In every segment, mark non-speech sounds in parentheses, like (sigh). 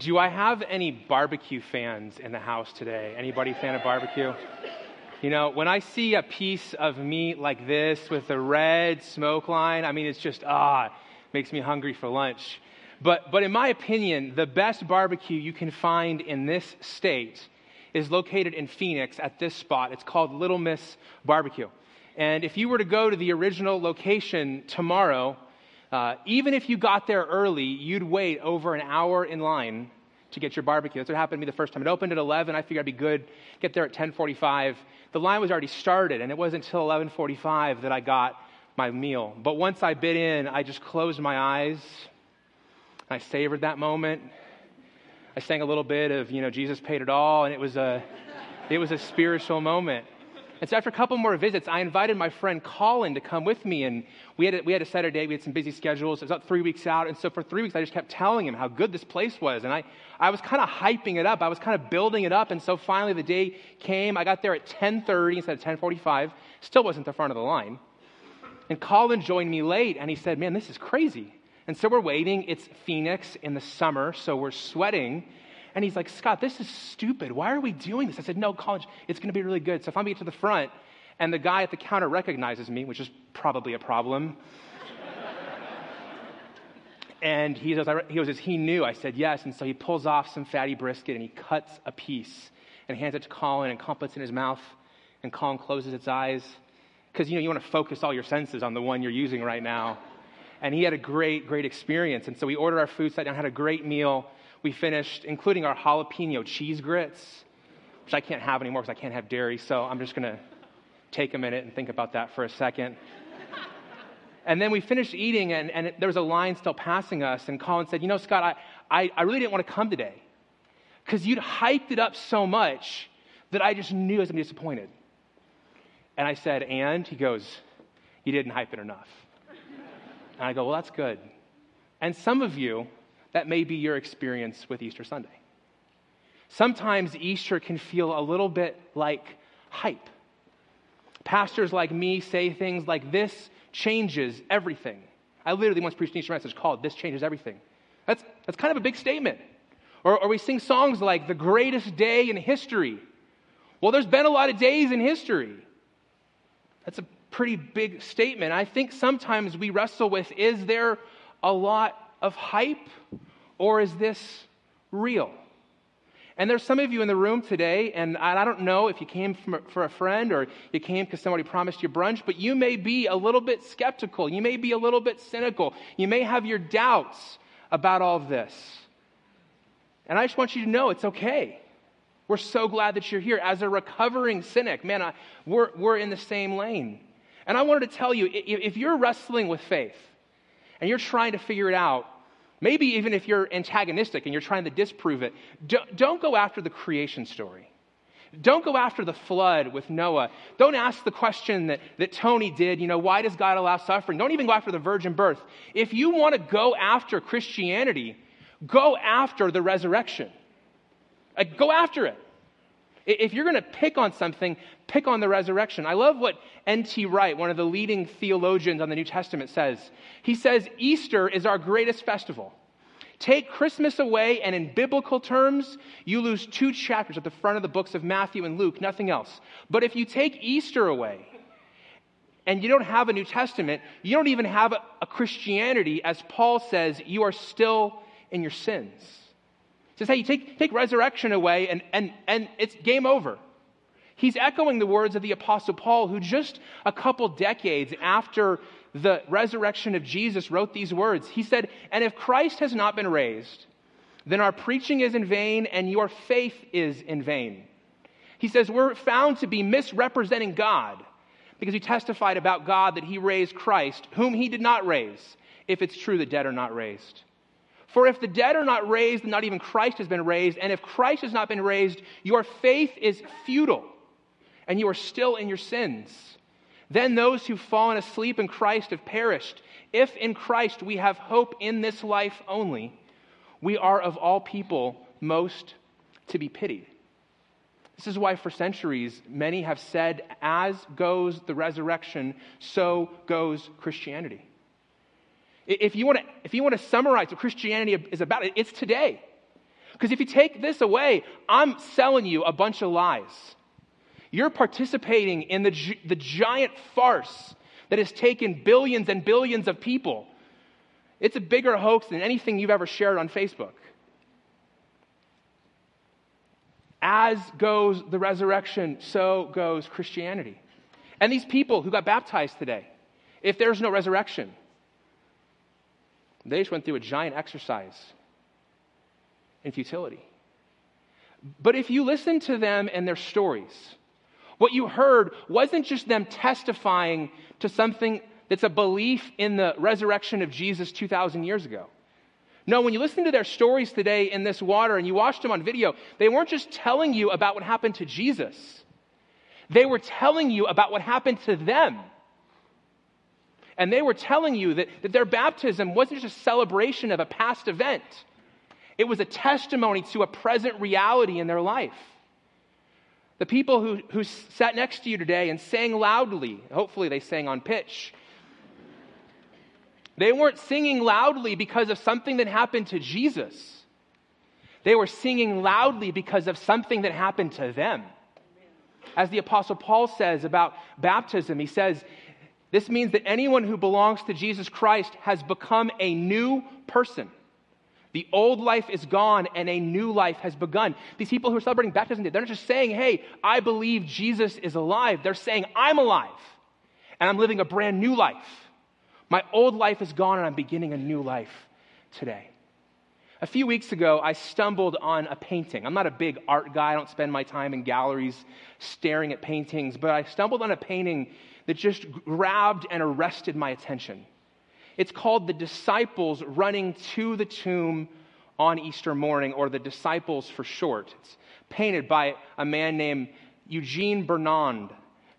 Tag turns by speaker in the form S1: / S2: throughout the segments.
S1: Do I have any barbecue fans in the house today? Anybody fan of barbecue? You know, when I see a piece of meat like this with the red smoke line, I mean, it's just, ah, makes me hungry for lunch. But, but in my opinion, the best barbecue you can find in this state is located in Phoenix at this spot. It's called Little Miss Barbecue. And if you were to go to the original location tomorrow, uh, even if you got there early, you'd wait over an hour in line to get your barbecue. That's what happened to me the first time. It opened at 11. I figured I'd be good, get there at 10:45. The line was already started, and it wasn't until 11:45 that I got my meal. But once I bit in, I just closed my eyes. I savored that moment. I sang a little bit of, you know, Jesus paid it all, and it was a, it was a spiritual moment. And so after a couple more visits, I invited my friend Colin to come with me. And we had a, we had a Saturday. We had some busy schedules. It was about three weeks out. And so for three weeks, I just kept telling him how good this place was. And I, I was kind of hyping it up. I was kind of building it up. And so finally the day came. I got there at 10.30 instead of 10.45. Still wasn't the front of the line. And Colin joined me late. And he said, man, this is crazy. And so we're waiting. It's Phoenix in the summer. So we're sweating. And he's like, Scott, this is stupid. Why are we doing this? I said, No, college, it's going to be really good. So if I'm get to the front and the guy at the counter recognizes me, which is probably a problem, (laughs) and he goes, he goes, he new? I said, Yes. And so he pulls off some fatty brisket and he cuts a piece and hands it to Colin and Colin puts it in his mouth. And Colin closes its eyes because you know you want to focus all your senses on the one you're using right now. And he had a great, great experience. And so we ordered our food, sat down, had a great meal we finished, including our jalapeno cheese grits, which I can't have anymore because I can't have dairy. So I'm just going to take a minute and think about that for a second. and then we finished eating, and, and there was a line still passing us. And Colin said, You know, Scott, I, I, I really didn't want to come today because you'd hyped it up so much that I just knew I was going to be disappointed. And I said, And? He goes, You didn't hype it enough. And I go, Well, that's good. And some of you, that may be your experience with Easter Sunday. Sometimes Easter can feel a little bit like hype. Pastors like me say things like, This changes everything. I literally once preached an Easter message called This Changes Everything. That's, that's kind of a big statement. Or, or we sing songs like The Greatest Day in History. Well, there's been a lot of days in history. That's a pretty big statement. I think sometimes we wrestle with is there a lot of hype or is this real? And there's some of you in the room today, and I don't know if you came from, for a friend or you came because somebody promised you brunch, but you may be a little bit skeptical. You may be a little bit cynical. You may have your doubts about all of this. And I just want you to know it's okay. We're so glad that you're here. As a recovering cynic, man, I, we're, we're in the same lane. And I wanted to tell you if you're wrestling with faith, and you're trying to figure it out, maybe even if you're antagonistic and you're trying to disprove it, don't, don't go after the creation story. Don't go after the flood with Noah. Don't ask the question that, that Tony did, you know, why does God allow suffering? Don't even go after the virgin birth. If you want to go after Christianity, go after the resurrection. Like, go after it. If you're going to pick on something, pick on the resurrection. I love what N.T. Wright, one of the leading theologians on the New Testament, says. He says, Easter is our greatest festival. Take Christmas away, and in biblical terms, you lose two chapters at the front of the books of Matthew and Luke, nothing else. But if you take Easter away, and you don't have a New Testament, you don't even have a, Christianity, as Paul says, you are still in your sins He says, hey, you take, take resurrection away and, and, and it's game over. He's echoing the words of the Apostle Paul, who just a couple decades after the resurrection of Jesus wrote these words. He said, And if Christ has not been raised, then our preaching is in vain and your faith is in vain. He says, We're found to be misrepresenting God because we testified about God that he raised Christ, whom he did not raise, if it's true the dead are not raised. For if the dead are not raised, then not even Christ has been raised. And if Christ has not been raised, your faith is futile, and you are still in your sins. Then those who've fallen asleep in Christ have perished. If in Christ we have hope in this life only, we are of all people most to be pitied. This is why, for centuries, many have said, as goes the resurrection, so goes Christianity. If you want to, if you want to summarize what Christianity is about, it's today. Because if you take this away, I'm selling you a bunch of lies. You're participating in the, the giant farce that has taken billions and billions of people. It's a bigger hoax than anything you've ever shared on Facebook. As goes the resurrection, so goes Christianity. And these people who got baptized today, if there's no resurrection, they just went through a giant exercise in futility. But if you listen to them and their stories, what you heard wasn't just them testifying to something that's a belief in the resurrection of Jesus 2,000 years ago. No, when you listen to their stories today in this water and you watched them on video, they weren't just telling you about what happened to Jesus, they were telling you about what happened to them. And they were telling you that, that their baptism wasn't just a celebration of a past event, it was a testimony to a present reality in their life. The people who, who sat next to you today and sang loudly, hopefully they sang on pitch, they weren't singing loudly because of something that happened to Jesus. They were singing loudly because of something that happened to them. As the Apostle Paul says about baptism, he says, This means that anyone who belongs to Jesus Christ has become a new person. The old life is gone and a new life has begun. These people who are celebrating baptism, they're not just saying, Hey, I believe Jesus is alive. They're saying, I'm alive and I'm living a brand new life. My old life is gone and I'm beginning a new life today. A few weeks ago, I stumbled on a painting. I'm not a big art guy, I don't spend my time in galleries staring at paintings, but I stumbled on a painting that just grabbed and arrested my attention. It's called The Disciples Running to the Tomb on Easter morning, or The Disciples for short. It's painted by a man named Eugene Burnand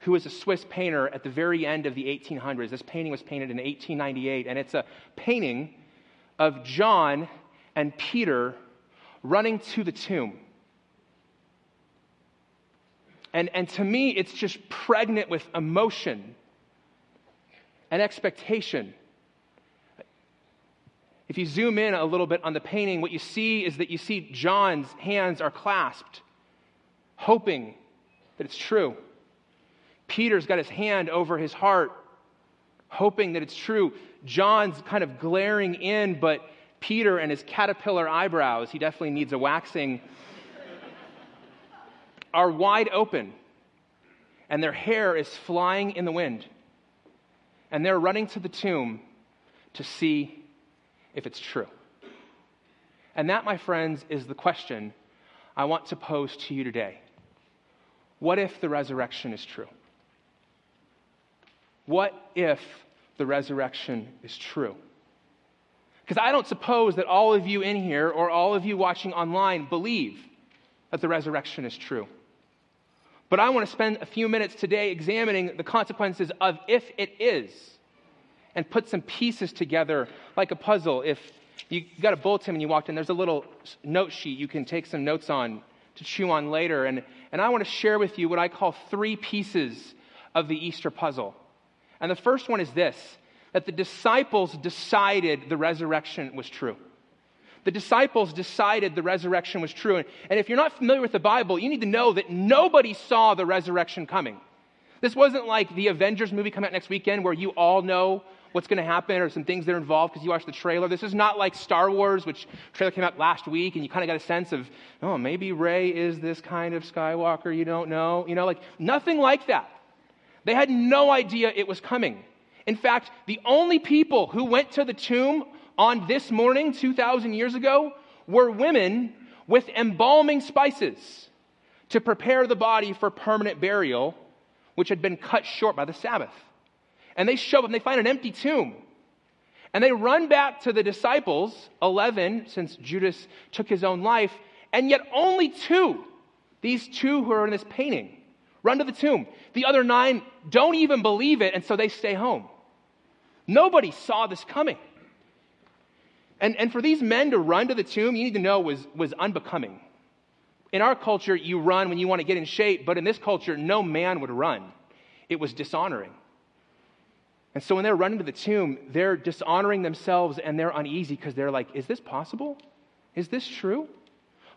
S1: who was a Swiss painter at the very end of the 1800s. This painting was painted in 1898, and it's a painting of John and Peter running to the tomb. And, and to me, it's just pregnant with emotion and expectation. If you zoom in a little bit on the painting, what you see is that you see John's hands are clasped, hoping that it's true. Peter's got his hand over his heart, hoping that it's true. John's kind of glaring in, but Peter and his caterpillar eyebrows, he definitely needs a waxing, (laughs) are wide open. And their hair is flying in the wind. And they're running to the tomb to see if it's true. And that, my friends, is the question I want to pose to you today. What if the resurrection is true? What if the resurrection is true? Because I don't suppose that all of you in here or all of you watching online believe that the resurrection is true. But I want to spend a few minutes today examining the consequences of if it is and put some pieces together like a puzzle. If you got a bulletin and you walked in, there's a little note sheet you can take some notes on to chew on later. And, and I want to share with you what I call three pieces of the Easter puzzle. And the first one is this that the disciples decided the resurrection was true. The disciples decided the resurrection was true. And if you're not familiar with the Bible, you need to know that nobody saw the resurrection coming. This wasn't like the Avengers movie coming out next weekend where you all know what's going to happen or some things that are involved because you watched the trailer. This is not like Star Wars, which trailer came out last week and you kind of got a sense of, oh, maybe Rey is this kind of Skywalker you don't know. You know, like nothing like that. They had no idea it was coming. In fact, the only people who went to the tomb on this morning, 2,000 years ago, were women with embalming spices to prepare the body for permanent burial, which had been cut short by the Sabbath. And they show up and they find an empty tomb. And they run back to the disciples, 11, since Judas took his own life, and yet only two, these two who are in this painting, Run to the tomb. The other nine don't even believe it, and so they stay home. Nobody saw this coming. And, and for these men to run to the tomb, you need to know was, was unbecoming. In our culture, you run when you want to get in shape, but in this culture, no man would run. It was dishonoring. And so when they're running to the tomb, they're dishonoring themselves and they're uneasy because they're like, is this possible? Is this true?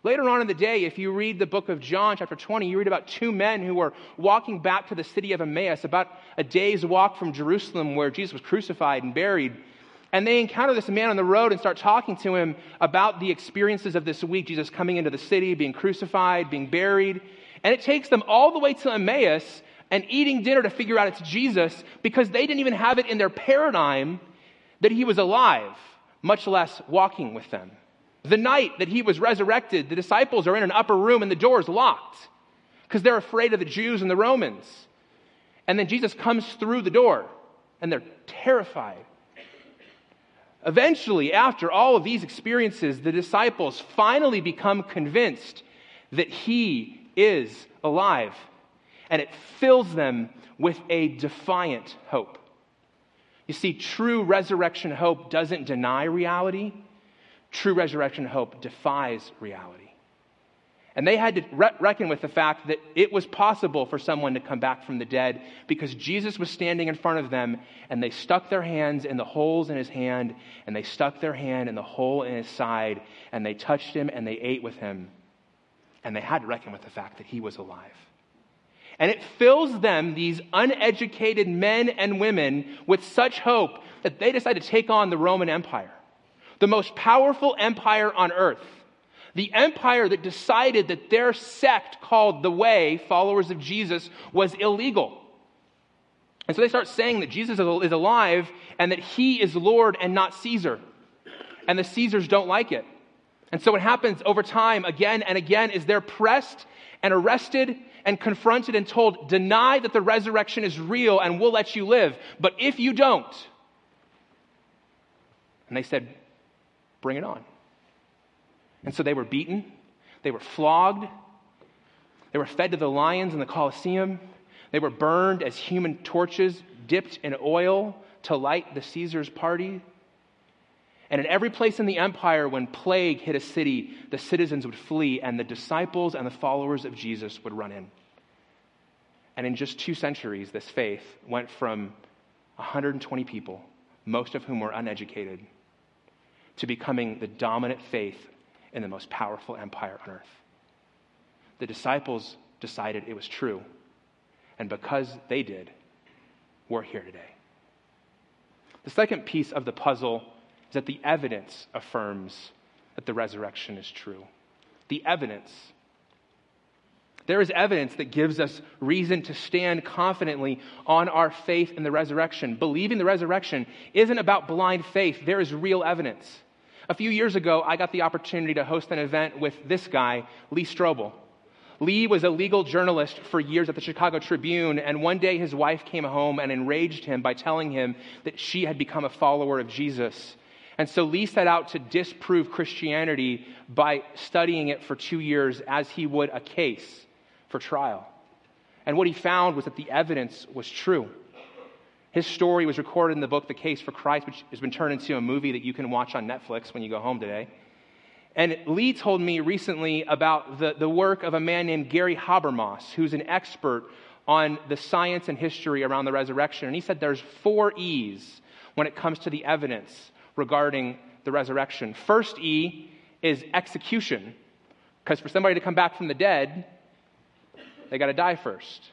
S1: Later on in the day, if you read the book of John, chapter 20, you read about two men who were walking back to the city of Emmaus, about a day's walk from Jerusalem where Jesus was crucified and buried. And they encounter this man on the road and start talking to him about the experiences of this week Jesus coming into the city, being crucified, being buried. And it takes them all the way to Emmaus and eating dinner to figure out it's Jesus because they didn't even have it in their paradigm that he was alive, much less walking with them. The night that he was resurrected, the disciples are in an upper room and the door is locked because they're afraid of the Jews and the Romans. And then Jesus comes through the door and they're terrified. Eventually, after all of these experiences, the disciples finally become convinced that he is alive. And it fills them with a defiant hope. You see, true resurrection hope doesn't deny reality, True resurrection hope defies reality. And they had to re- reckon with the fact that it was possible for someone to come back from the dead because Jesus was standing in front of them and they stuck their hands in the holes in his hand and they stuck their hand in the hole in his side and they touched him and they ate with him. And they had to reckon with the fact that he was alive. And it fills them, these uneducated men and women, with such hope that they decide to take on the Roman Empire the most powerful empire on earth, the empire that decided that their sect called the Way, followers of Jesus, was illegal. And so they start saying that Jesus is alive and that he is Lord and not Caesar. And the Caesars don't like it. And so what happens over time again and again is they're pressed and arrested and confronted and told, deny that the resurrection is real and we'll let you live. But if you don't, and they said, Bring it on. And so they were beaten, they were flogged, they were fed to the lions in the Colosseum, they were burned as human torches dipped in oil to light the Caesar's party. And in every place in the empire, when plague hit a city, the citizens would flee, and the disciples and the followers of Jesus would run in. And in just two centuries, this faith went from 120 people, most of whom were uneducated, to becoming the dominant faith in the most powerful empire on earth. The disciples decided it was true, and because they did, we're here today. The second piece of the puzzle is that the evidence affirms that the resurrection is true. The evidence. There is evidence that gives us reason to stand confidently on our faith in the resurrection. Believing the resurrection isn't about blind faith, there is real evidence. A few years ago, I got the opportunity to host an event with this guy, Lee Strobel. Lee was a legal journalist for years at the Chicago Tribune, and one day his wife came home and enraged him by telling him that she had become a follower of Jesus. And so Lee set out to disprove Christianity by studying it for two years as he would a case for trial. And what he found was that the evidence was true. His story was recorded in the book The Case for Christ, which has been turned into a movie that you can watch on Netflix when you go home today. And Lee told me recently about the, the work of a man named Gary Habermas, who's an expert on the science and history around the resurrection. And he said there's four E's when it comes to the evidence regarding the resurrection. First E is execution, because for somebody to come back from the dead, they got to die first.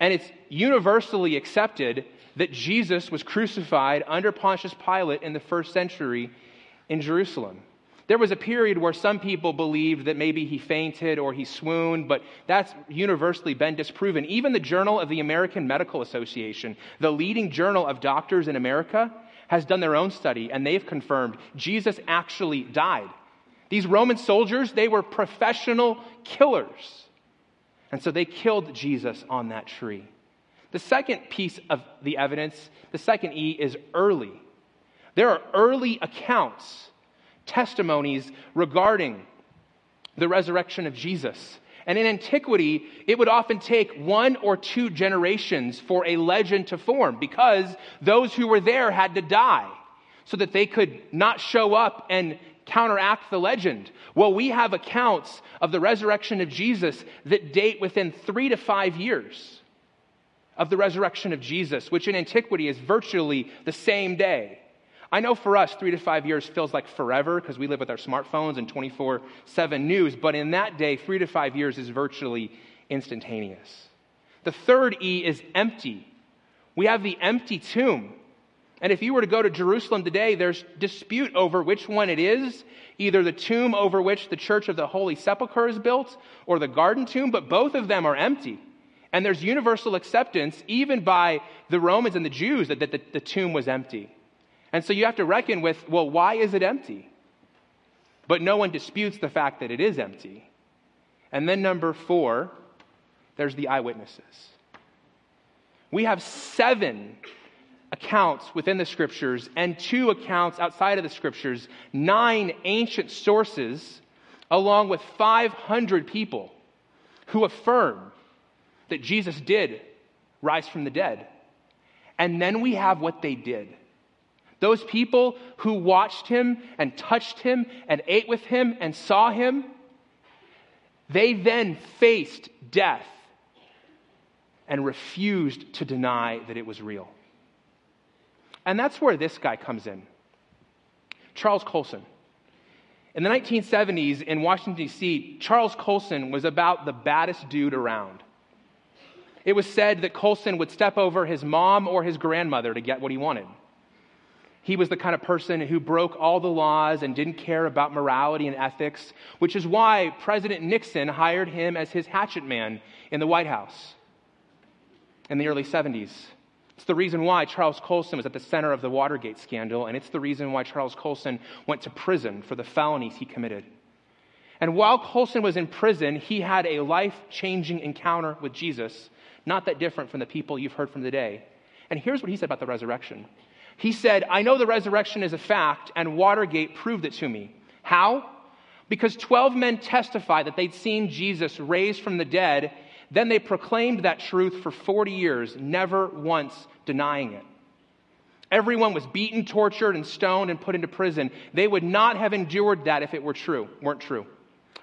S1: And it's universally accepted that Jesus was crucified under Pontius Pilate in the first century in Jerusalem. There was a period where some people believed that maybe he fainted or he swooned, but that's universally been disproven. Even the Journal of the American Medical Association, the leading journal of doctors in America, has done their own study and they've confirmed Jesus actually died. These Roman soldiers, they were professional killers. And so they killed Jesus on that tree. The second piece of the evidence, the second E, is early. There are early accounts, testimonies regarding the resurrection of Jesus. And in antiquity, it would often take one or two generations for a legend to form because those who were there had to die so that they could not show up and counteract the legend? Well, we have accounts of the resurrection of Jesus that date within three to five years of the resurrection of Jesus, which in antiquity is virtually the same day. I know for us, three to five years feels like forever because we live with our smartphones and 24 7 news, but in that day, three to five years is virtually instantaneous. The third E is empty. We have the empty tomb. And if you were to go to Jerusalem today, there's dispute over which one it is either the tomb over which the Church of the Holy Sepulchre is built or the garden tomb, but both of them are empty. And there's universal acceptance, even by the Romans and the Jews, that, the, the tomb was empty. And so you have to reckon with, well, why is it empty? But no one disputes the fact that it is empty. And then, number four, there's the eyewitnesses. We have seven accounts within the scriptures and two accounts outside of the scriptures, nine ancient sources, along with 500 people who affirm that Jesus did rise from the dead. And then we have what they did. Those people who watched him and touched him and ate with him and saw him, they then faced death and refused to deny that it was real. And that's where this guy comes in Charles Colson. In the 1970s in Washington, D.C., Charles Colson was about the baddest dude around. It was said that Colson would step over his mom or his grandmother to get what he wanted. He was the kind of person who broke all the laws and didn't care about morality and ethics, which is why President Nixon hired him as his hatchet man in the White House in the early 70s. It's the reason why Charles Colson was at the center of the Watergate scandal, and it's the reason why Charles Colson went to prison for the felonies he committed. And while Colson was in prison, he had a life changing encounter with Jesus, not that different from the people you've heard from today. And here's what he said about the resurrection He said, I know the resurrection is a fact, and Watergate proved it to me. How? Because 12 men testified that they'd seen Jesus raised from the dead then they proclaimed that truth for 40 years, never once denying it. Everyone was beaten, tortured, and stoned and put into prison. They would not have endured that if it were true, weren't true.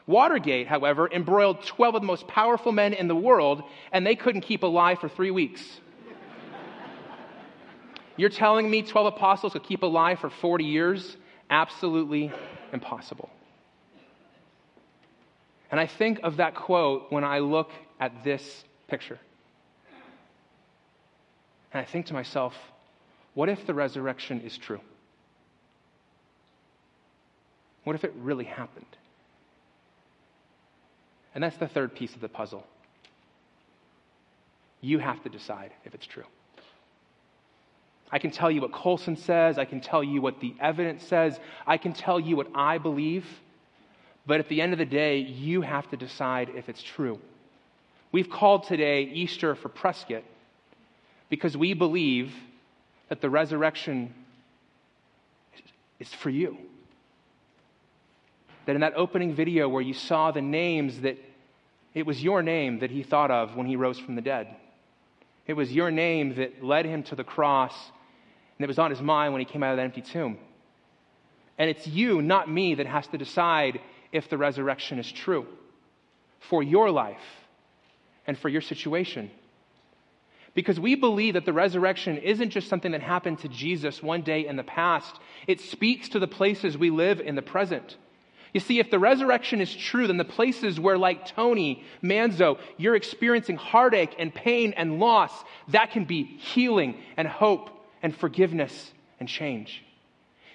S1: Watergate, however, embroiled 12 of the most powerful men in the world, and they couldn't keep alive for three weeks. You're telling me 12 apostles could keep alive for 40 years? Absolutely impossible. And I think of that quote when I look at this picture. And I think to myself, what if the resurrection is true? What if it really happened? And that's the third piece of the puzzle. You have to decide if it's true. I can tell you what Colson says. I can tell you what the evidence says. I can tell you what I believe. But at the end of the day, you have to decide if it's true. We've called today Easter for Prescott because we believe that the resurrection is for you. That in that opening video where you saw the names, that it was your name that he thought of when he rose from the dead. It was your name that led him to the cross, and it was on his mind when he came out of that empty tomb. And it's you, not me, that has to decide if the resurrection is true for your life and for your situation. Because we believe that the resurrection isn't just something that happened to Jesus one day in the past, it speaks to the places we live in the present. You see, if the resurrection is true, then the places where, like Tony Manzo, you're experiencing heartache and pain and loss, that can be healing and hope and forgiveness and change.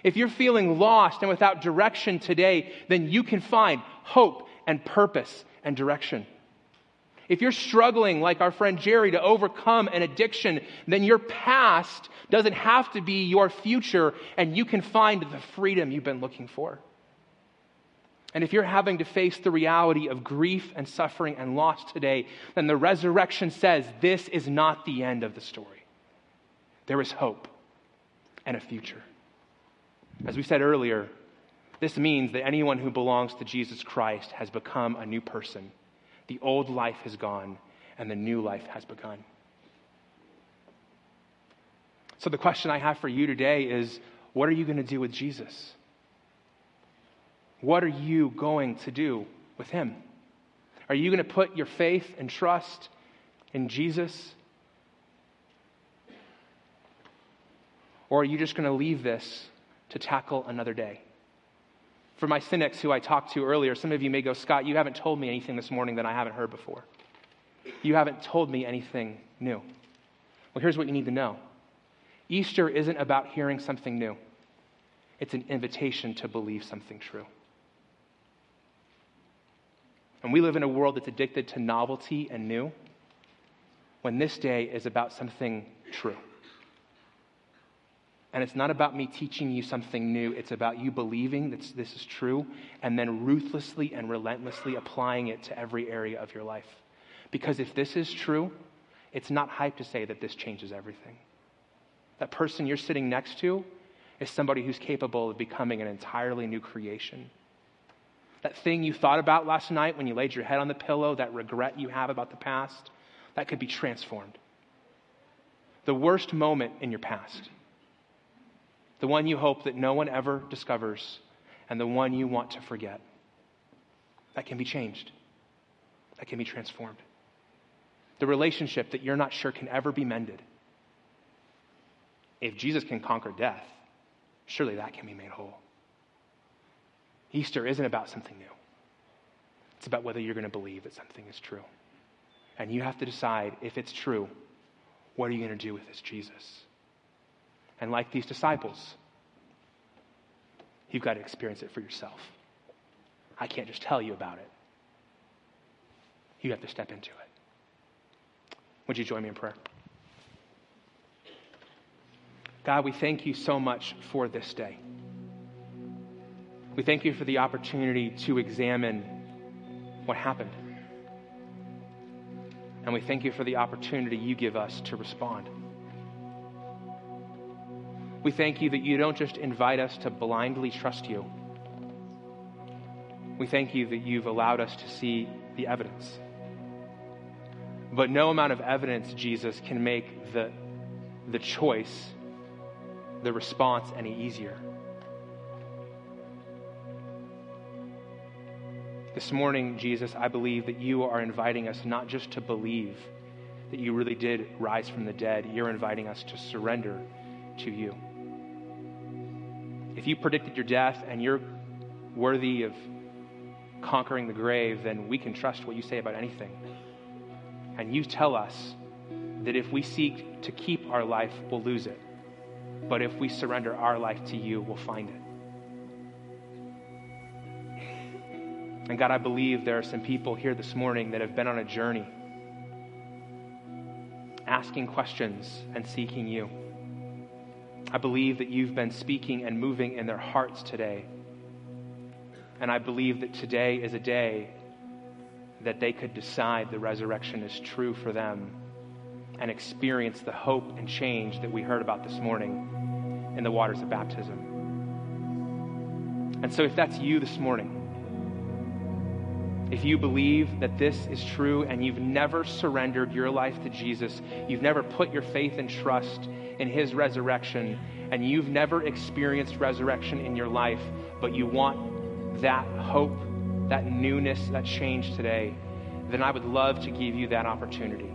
S1: If you're feeling lost and without direction today, then you can find hope and purpose and direction. If you're struggling, like our friend Jerry, to overcome an addiction, then your past doesn't have to be your future, and you can find the freedom you've been looking for. And if you're having to face the reality of grief and suffering and loss today, then the resurrection says this is not the end of the story. There is hope and a future. As we said earlier, this means that anyone who belongs to Jesus Christ has become a new person the old life has gone and the new life has begun. So, the question I have for you today is what are you going to do with Jesus? What are you going to do with him? Are you going to put your faith and trust in Jesus? Or are you just going to leave this to tackle another day. For my cynics who I talked to earlier, some of you may go, Scott, you haven't told me anything this morning that I haven't heard before. You haven't told me anything new. Well, here's what you need to know Easter isn't about hearing something new, it's an invitation to believe something true. And we live in a world that's addicted to novelty and new, when this day is about something true. And it's not about me teaching you something new. It's about you believing that this is true and then ruthlessly and relentlessly applying it to every area of your life. Because if this is true, it's not hype to say that this changes everything. That person you're sitting next to is somebody who's capable of becoming an entirely new creation. That thing you thought about last night when you laid your head on the pillow, that regret you have about the past, that could be transformed. The worst moment in your past the one you hope that no one ever discovers, and the one you want to forget. That can be changed, that can be transformed. The relationship that you're not sure can ever be mended. If Jesus can conquer death, surely that can be made whole. Easter isn't about something new. It's about whether you're going to believe that something is true. And you have to decide if it's true, what are you going to do with this Jesus? And like these disciples, you've got to experience it for yourself. I can't just tell you about it. You have to step into it. Would you join me in prayer? God, we thank you so much for this day. We thank you for the opportunity to examine what happened. And we thank you for the opportunity you give us to respond. We thank you that you don't just invite us to blindly trust you. We thank you that you've allowed us to see the evidence. But no amount of evidence, Jesus, can make the, the choice, the response any easier. This morning, Jesus, I believe that you are inviting us not just to believe that you really did rise from the dead, you're inviting us to surrender to you. If you predicted your death and you're worthy of conquering the grave, then we can trust what you say about anything. And you tell us that if we seek to keep our life, we'll lose it. But if we surrender our life to you, we'll find it. And God, I believe there are some people here this morning that have been on a journey asking questions and seeking you. I believe that you've been speaking and moving in their hearts today. And I believe that today is a day that they could decide the resurrection is true for them and experience the hope and change that we heard about this morning in the waters of baptism. And so, if that's you this morning, if you believe that this is true and you've never surrendered your life to Jesus, you've never put your faith and trust in his resurrection, and you've never experienced resurrection in your life, but you want that hope, that newness, that change today, then I would love to give you that opportunity.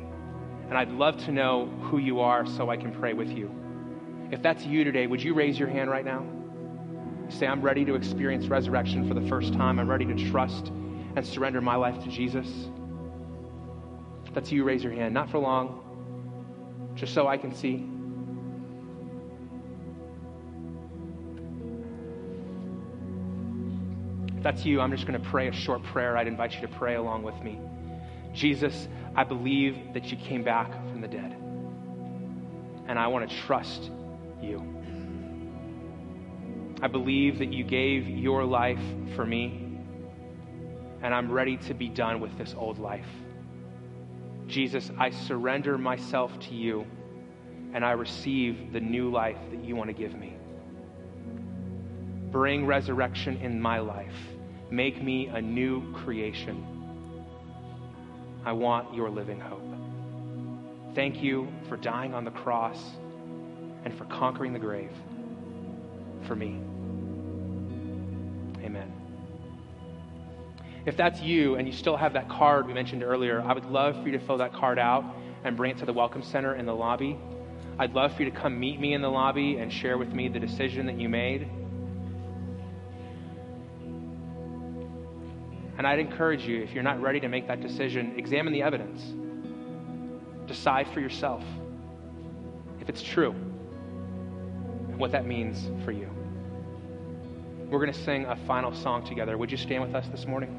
S1: And I'd love to know who you are so I can pray with you. If that's you today, would you raise your hand right now? Say, I'm ready to experience resurrection for the first time. I'm ready to trust and surrender my life to Jesus. If that's you, raise your hand. Not for long, just so I can see. If that's you, I'm just going to pray a short prayer. I'd invite you to pray along with me. Jesus, I believe that you came back from the dead. And I want to trust you. I believe that you gave your life for me. And I'm ready to be done with this old life. Jesus, I surrender myself to you and I receive the new life that you want to give me. Bring resurrection in my life. Make me a new creation. I want your living hope. Thank you for dying on the cross and for conquering the grave for me. Amen. If that's you and you still have that card we mentioned earlier, I would love for you to fill that card out and bring it to the Welcome Center in the lobby. I'd love for you to come meet me in the lobby and share with me the decision that you made. And I'd encourage you, if you're not ready to make that decision, examine the evidence. Decide for yourself if it's true and what that means for you. We're going to sing a final song together. Would you stand with us this morning?